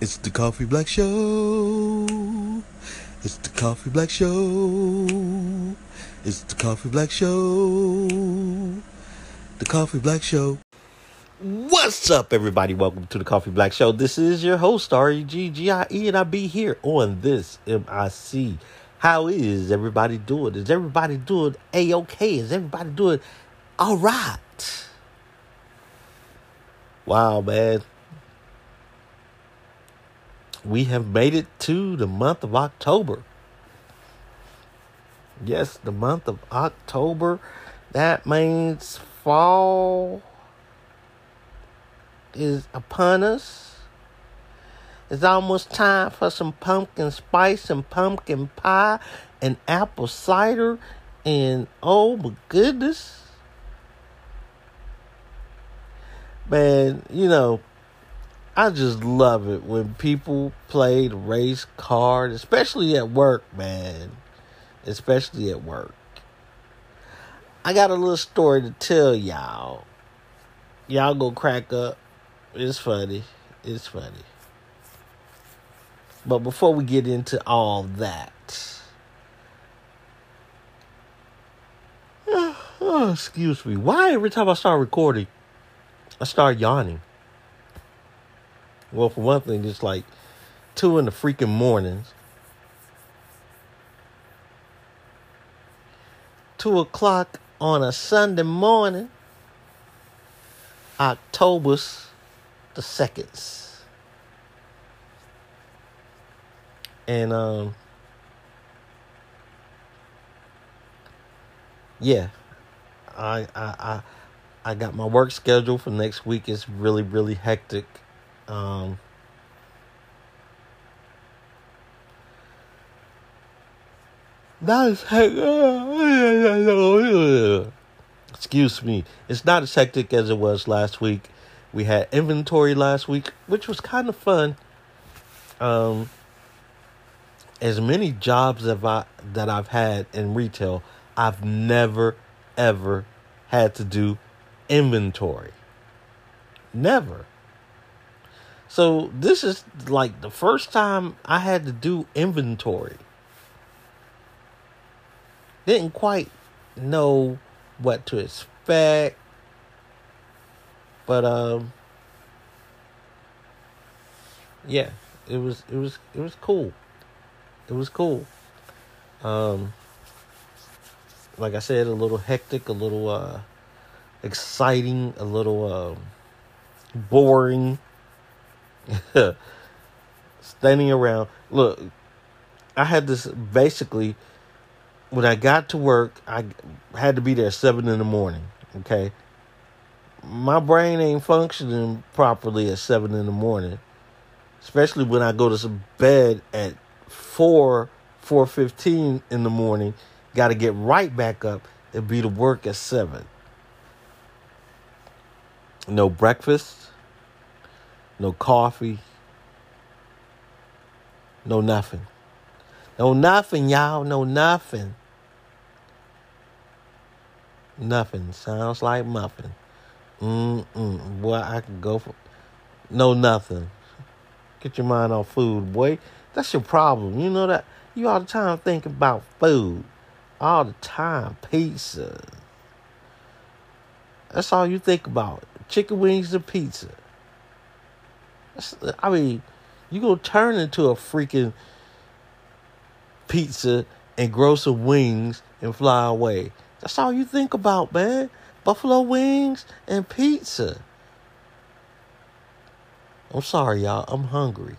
It's the Coffee Black Show. It's the Coffee Black Show. It's the Coffee Black Show. The Coffee Black Show. What's up, everybody? Welcome to the Coffee Black Show. This is your host, R-E-G-G-I-E, and I'll be here on this MIC. How is everybody doing? Is everybody doing A-OK? Is everybody doing all right? Wow, man. We have made it to the month of October. Yes, the month of October. That means fall is upon us. It's almost time for some pumpkin spice and pumpkin pie and apple cider. And oh my goodness. Man, you know, I just love it when people play the race card, especially at work, man. Especially at work. I got a little story to tell y'all. Y'all go crack up. It's funny. It's funny. But before we get into all that, oh, excuse me. Why every time I start recording, I start yawning? Well, for one thing, it's like two in the freaking mornings. Two o'clock on a Sunday morning, October's the second. And um yeah, I I I I got my work schedule for next week. It's really really hectic. Um, not as hectic. Excuse me. It's not as hectic as it was last week. We had inventory last week, which was kind of fun. Um, as many jobs that I that I've had in retail, I've never ever had to do inventory. Never. So this is like the first time I had to do inventory. Didn't quite know what to expect. But um yeah, it was it was it was cool. It was cool. Um like I said, a little hectic, a little uh exciting, a little um boring standing around. Look, I had this basically when I got to work, I had to be there seven in the morning. Okay, my brain ain't functioning properly at seven in the morning, especially when I go to bed at four four fifteen in the morning. Got to get right back up and be to work at seven. No breakfast no coffee, no nothing. No nothing, y'all, no nothing. Nothing. Sounds like muffin. Mm-mm. Boy, I could go for no nothing. Get your mind off food, boy. That's your problem. You know that? You all the time thinking about food. All the time. Pizza. That's all you think about. Chicken wings and pizza. I mean, you gonna turn into a freaking pizza and grow some wings and fly away. That's all you think about, man. Buffalo wings and pizza. I'm sorry, y'all. I'm hungry.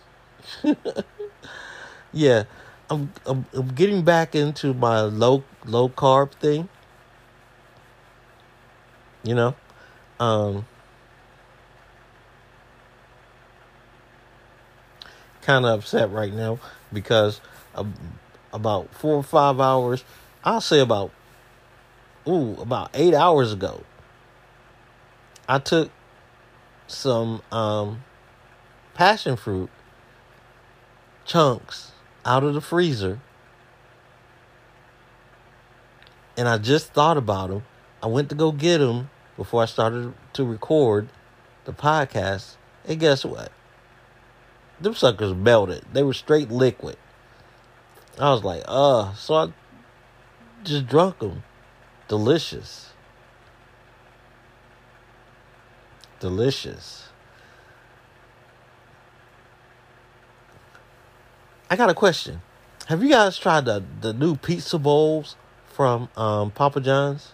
yeah, I'm, I'm I'm getting back into my low low carb thing. You know, um, kind of upset right now because about four or five hours, I'll say about, ooh, about eight hours ago, I took some um, passion fruit chunks out of the freezer and I just thought about them. I went to go get them before I started to record the podcast. And guess what? Them suckers melted. They were straight liquid. I was like, uh, so I just drunk them. Delicious. Delicious. I got a question. Have you guys tried the, the new pizza bowls from um, Papa John's?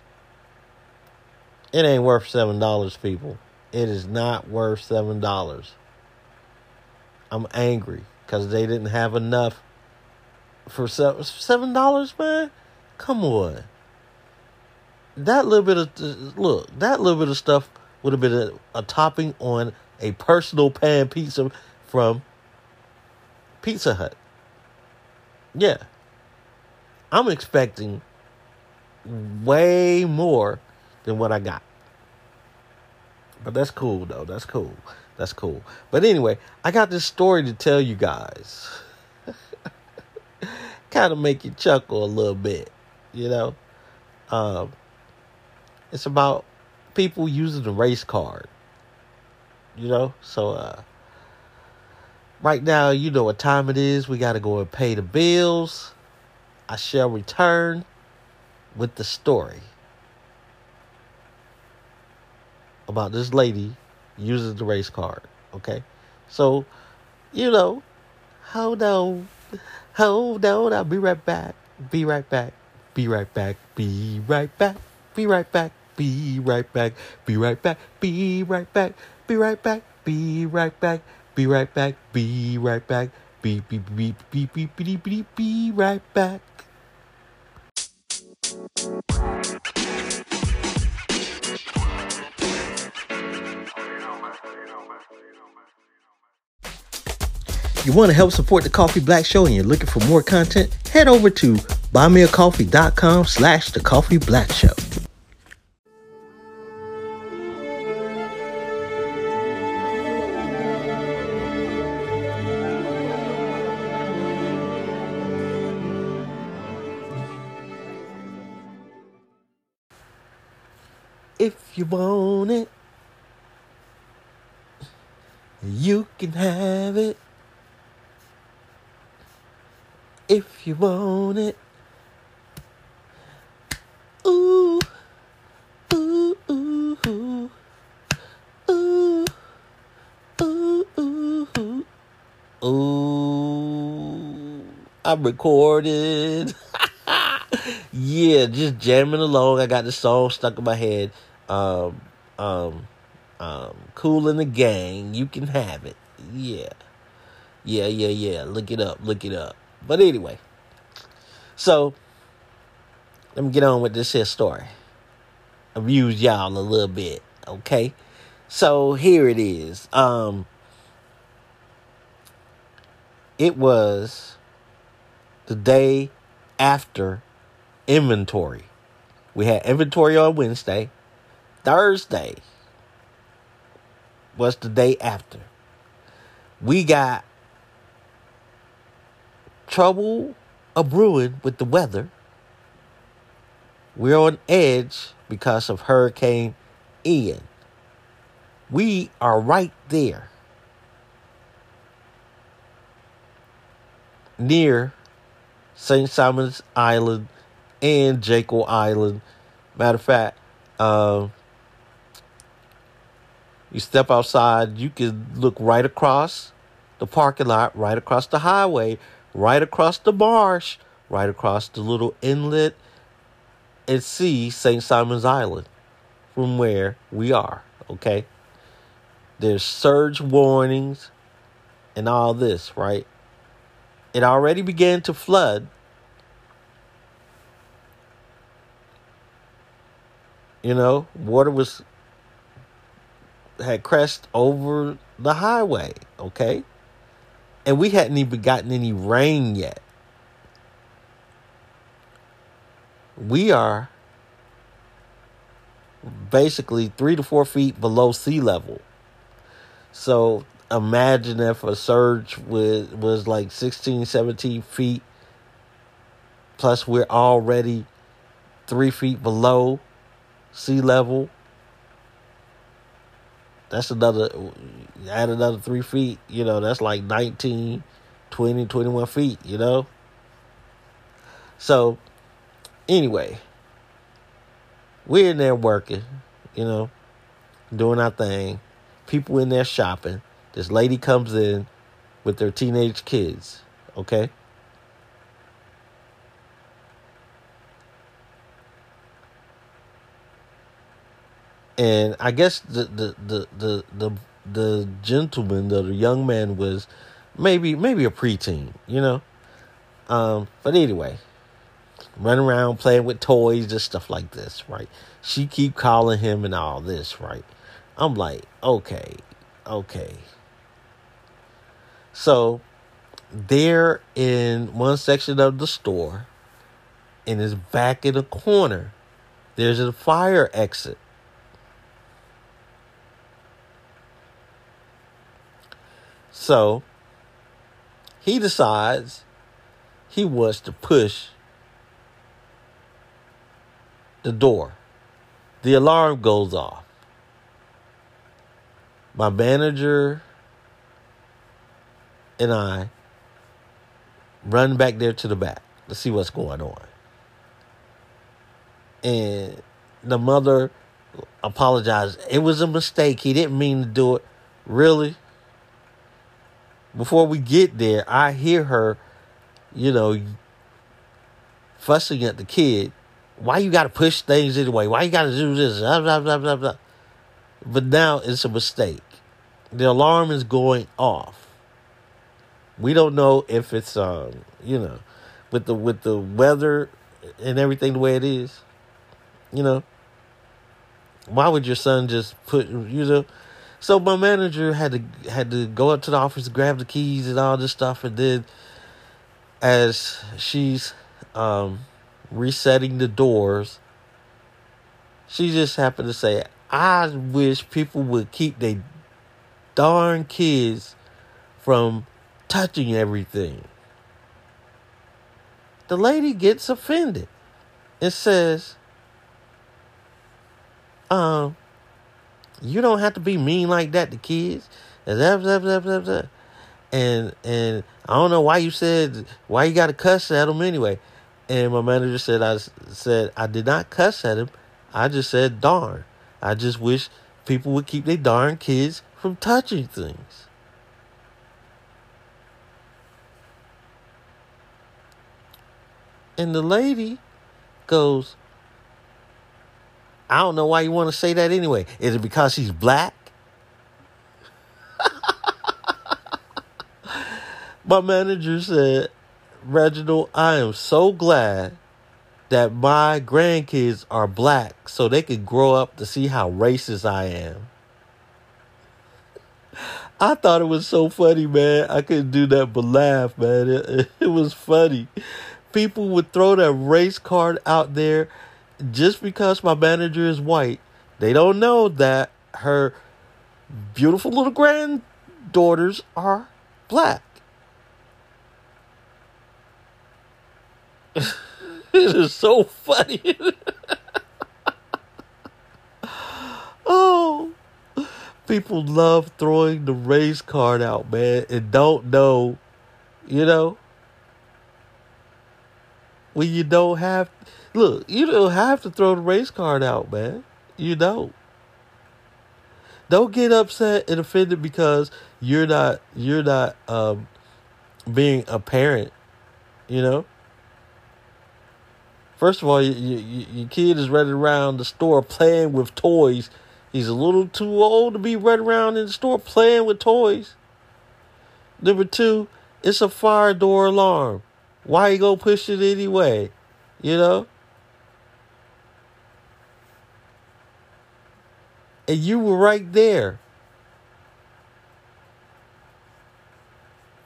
It ain't worth seven dollars, people. It is not worth seven dollars. I'm angry because they didn't have enough for seven dollars, man. Come on. That little bit of look, that little bit of stuff would have been a, a topping on a personal pan pizza from Pizza Hut. Yeah. I'm expecting way more than what I got. But that's cool though. That's cool. That's cool. But anyway, I got this story to tell you guys. kind of make you chuckle a little bit, you know. Um, it's about people using the race card, you know. So uh, right now, you know what time it is. We got to go and pay the bills. I shall return with the story about this lady using the race card. Okay, so you know, hold on, hold on. I'll be right back. Be right back. Be right back. Be right back. Be right back. Be right back. Be right back. Be right back. Be right back. Be right back. Be right back. Be right back. Be be be be be be be be right back. If you want to help support the Coffee Black Show and you're looking for more content? Head over to buymeacoffee.com slash the Coffee Black Show. If you want it, you can have it. If you want it. Ooh, ooh, ooh, ooh, ooh, ooh, ooh, ooh. I'm recorded. yeah, just jamming along. I got the song stuck in my head. Um, um, um, Kool and the Gang. You can have it. Yeah. Yeah, yeah, yeah. Look it up. Look it up. But anyway, so let me get on with this here story. Abuse y'all a little bit, okay? So here it is. Um it was the day after inventory. We had inventory on Wednesday. Thursday was the day after. We got trouble a brewing with the weather. We're on edge because of Hurricane Ian. We are right there near St. Simons Island and Jekyll Island. Matter of fact, uh, you step outside, you can look right across the parking lot, right across the highway, right across the marsh, right across the little inlet, and see St. Simons Island from where we are, okay? There's surge warnings and all this, right? It already began to flood. You know, water was had crashed over the highway, okay? And we hadn't even gotten any rain yet. We are basically three to four feet below sea level. So imagine if a surge was, was like 16, 17 feet, plus we're already three feet below sea level. That's another, add another three feet, you know, that's like 19, 20, 21 feet, you know? So, anyway, we're in there working, you know, doing our thing. People in there shopping. This lady comes in with their teenage kids, okay? And I guess the the the the the, the gentleman, the, young man, was maybe maybe a preteen, you know. Um, but anyway, running around playing with toys and stuff like this, right? She keep calling him and all this, right? I'm like, okay, okay. So they're in one section of the store, and it's back in the corner. There's a fire exit So he decides he wants to push the door. The alarm goes off. My manager and I run back there to the back to see what's going on. And the mother apologized. It was a mistake. He didn't mean to do it. Really? Before we get there, I hear her, you know, fussing at the kid. Why you got to push things anyway? Why you got to do this? Blah, blah, blah, blah, blah. But now it's a mistake. The alarm is going off. We don't know if it's um, you know, with the with the weather and everything the way it is. You know, why would your son just put you know? So my manager had to had to go up to the office, grab the keys and all this stuff, and then as she's um, resetting the doors, she just happened to say, "I wish people would keep their darn kids from touching everything." The lady gets offended and says, "Um." You don't have to be mean like that to kids. And and I don't know why you said why you got to cuss at them anyway. And my manager said I said I did not cuss at him. I just said darn. I just wish people would keep their darn kids from touching things. And the lady goes, I don't know why you want to say that anyway. Is it because she's black? my manager said, Reginald, I am so glad that my grandkids are black so they could grow up to see how racist I am. I thought it was so funny, man. I couldn't do that but laugh, man. It, it was funny. People would throw that race card out there just because my manager is white, they don't know that her beautiful little granddaughters are black. it is so funny. oh, people love throwing the race card out, man, and don't know, you know, when you don't have Look, you don't have to throw the race card out, man. You don't. Don't get upset and offended because you're not you're not um, being a parent. You know. First of all, you, you, your kid is running around the store playing with toys. He's a little too old to be running around in the store playing with toys. Number two, it's a fire door alarm. Why you gonna push it anyway? You know? And you were right there.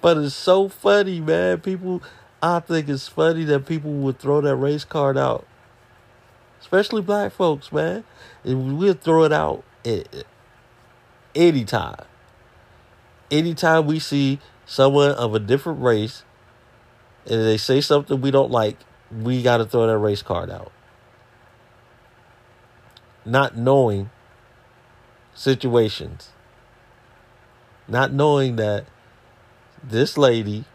But it's so funny, man. People, I think it's funny that people would throw that race card out. Especially black folks, man. And we'll throw it out anytime. Anytime we see someone of a different race and they say something we don't like, we got to throw that race card out. Not knowing situations. Not knowing that this lady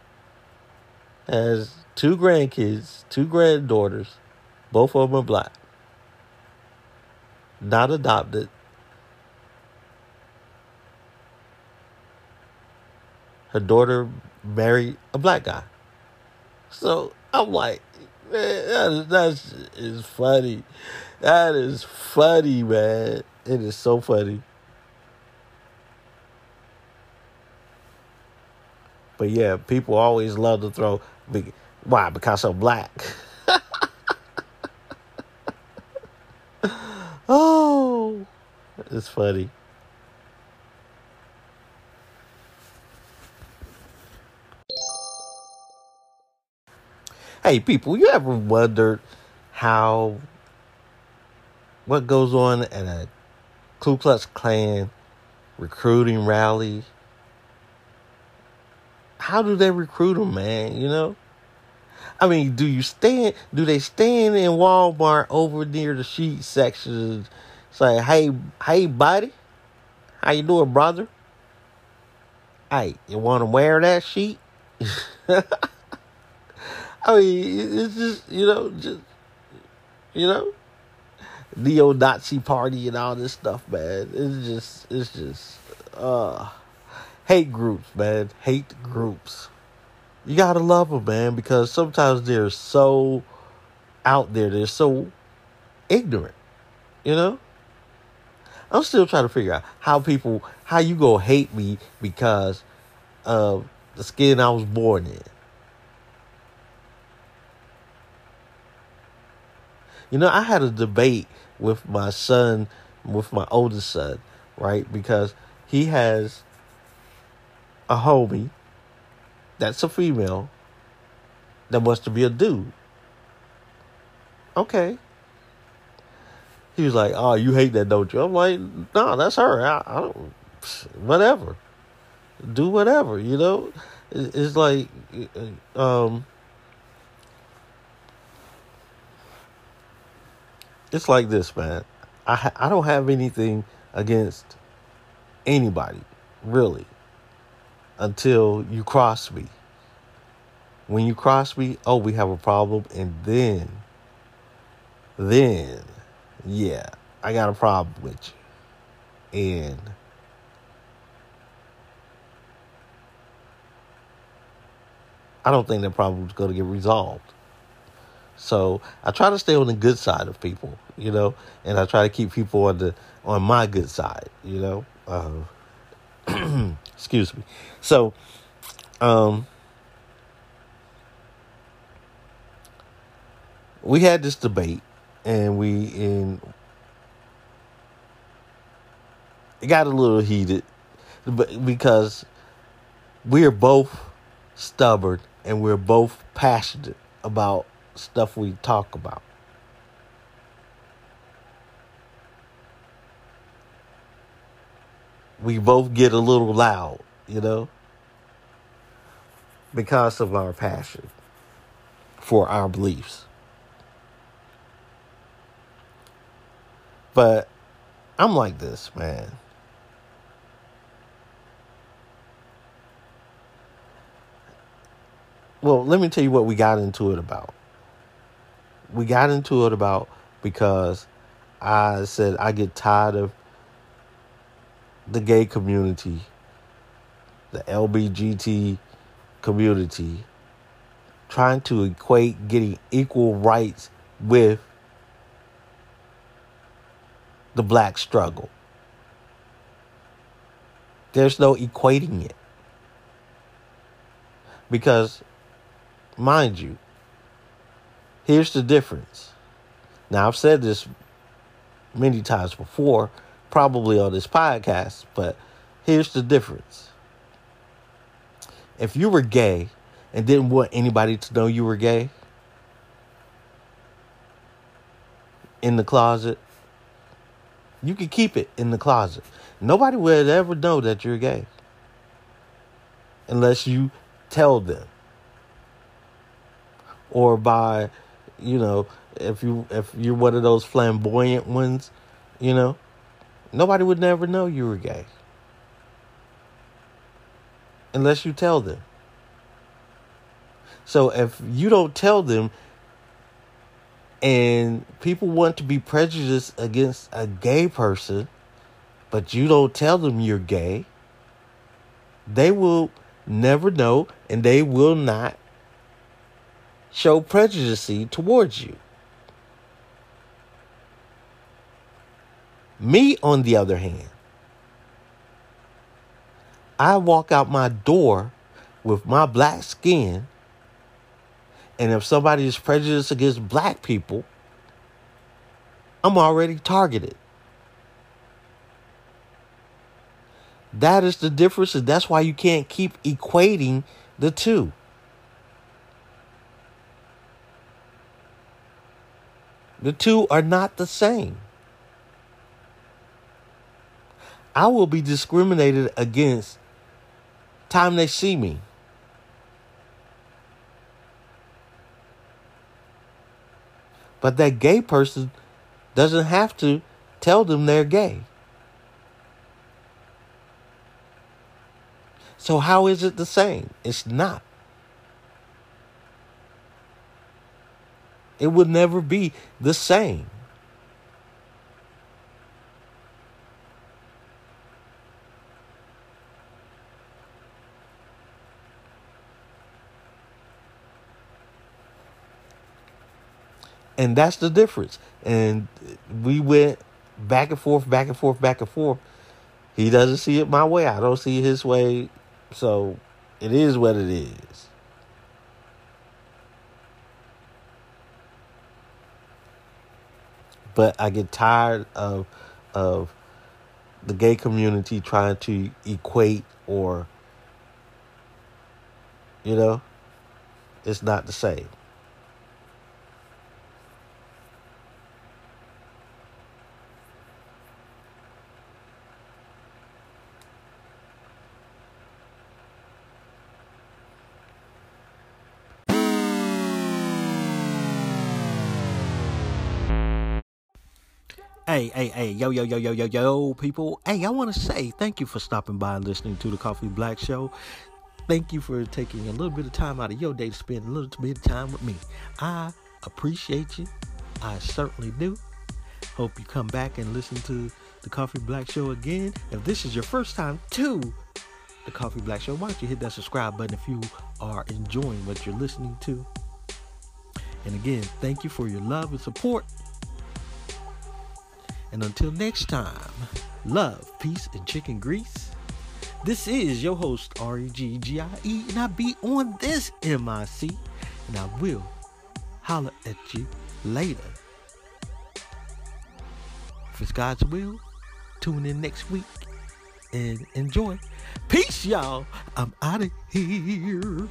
has two grandkids, two granddaughters, both of them are black, not adopted. Her daughter married a black guy. So I'm like, man, that is, that's funny. That is funny, man. It is so funny. But yeah, people always love to throw. Why? Because I'm black. oh, it's funny. Hey, people, you ever wondered how what goes on at a Ku Klux Klan recruiting rally? How do they recruit them, man? You know? I mean, do you stand? Do they stand in Walmart over near the sheet section, say, "Hey, hey, buddy, how you doing, brother? Hey, you want to wear that sheet?" I mean, it's just you know, just you know, neo-Nazi party and all this stuff, man. It's just, it's just, uh, hate groups, man. Hate groups you gotta love them, man, because sometimes they're so out there, they're so ignorant, you know. I'm still trying to figure out how people, how you go hate me because of the skin I was born in. You know, I had a debate with my son, with my oldest son, right? Because he has a homie that's a female that wants to be a dude. Okay. He was like, "Oh, you hate that, don't you?" I'm like, "No, that's her. I, I don't. Whatever. Do whatever. You know. It's like, um, it's like this, man. I I don't have anything against anybody, really until you cross me. When you cross me, oh, we have a problem. And then, then, yeah, I got a problem with you. And I don't think that problem is going to get resolved. So I try to stay on the good side of people, you know, and I try to keep people on the on my good side, you know. Uh, Excuse me. So, um, we had this debate, and we in it got a little heated, but because we're both stubborn and we're both passionate about stuff we talk about. We both get a little loud, you know, because of our passion for our beliefs. But I'm like this, man. Well, let me tell you what we got into it about. We got into it about because I said I get tired of the gay community, the LBGT community, trying to equate getting equal rights with the black struggle. There's no equating it. Because, mind you, here's the difference. Now, I've said this many times before probably on this podcast, but here's the difference. If you were gay and didn't want anybody to know you were gay in the closet, you could keep it in the closet. Nobody would ever know that you're gay unless you tell them. Or by, you know, if you if you're one of those flamboyant ones, you know, Nobody would never know you were gay. Unless you tell them. So if you don't tell them and people want to be prejudiced against a gay person, but you don't tell them you're gay, they will never know and they will not show prejudice towards you. Me, on the other hand, I walk out my door with my black skin, and if somebody is prejudiced against black people, I'm already targeted. That is the difference, and that's why you can't keep equating the two. The two are not the same. I will be discriminated against time they see me. But that gay person doesn't have to tell them they're gay. So, how is it the same? It's not. It would never be the same. And that's the difference. And we went back and forth, back and forth, back and forth. He doesn't see it my way. I don't see it his way. So it is what it is. But I get tired of of the gay community trying to equate or you know, it's not the same. Hey, hey, hey, yo, yo, yo, yo, yo, yo, people. Hey, I want to say thank you for stopping by and listening to the Coffee Black Show. Thank you for taking a little bit of time out of your day to spend a little bit of time with me. I appreciate you. I certainly do. Hope you come back and listen to the Coffee Black Show again. If this is your first time to the Coffee Black Show, why don't you hit that subscribe button if you are enjoying what you're listening to? And again, thank you for your love and support. And until next time, love, peace, and chicken grease. This is your host, R-E-G-G-I-E, and I be on this MIC, and I will holler at you later. If it's God's will, tune in next week and enjoy. Peace, y'all. I'm out of here.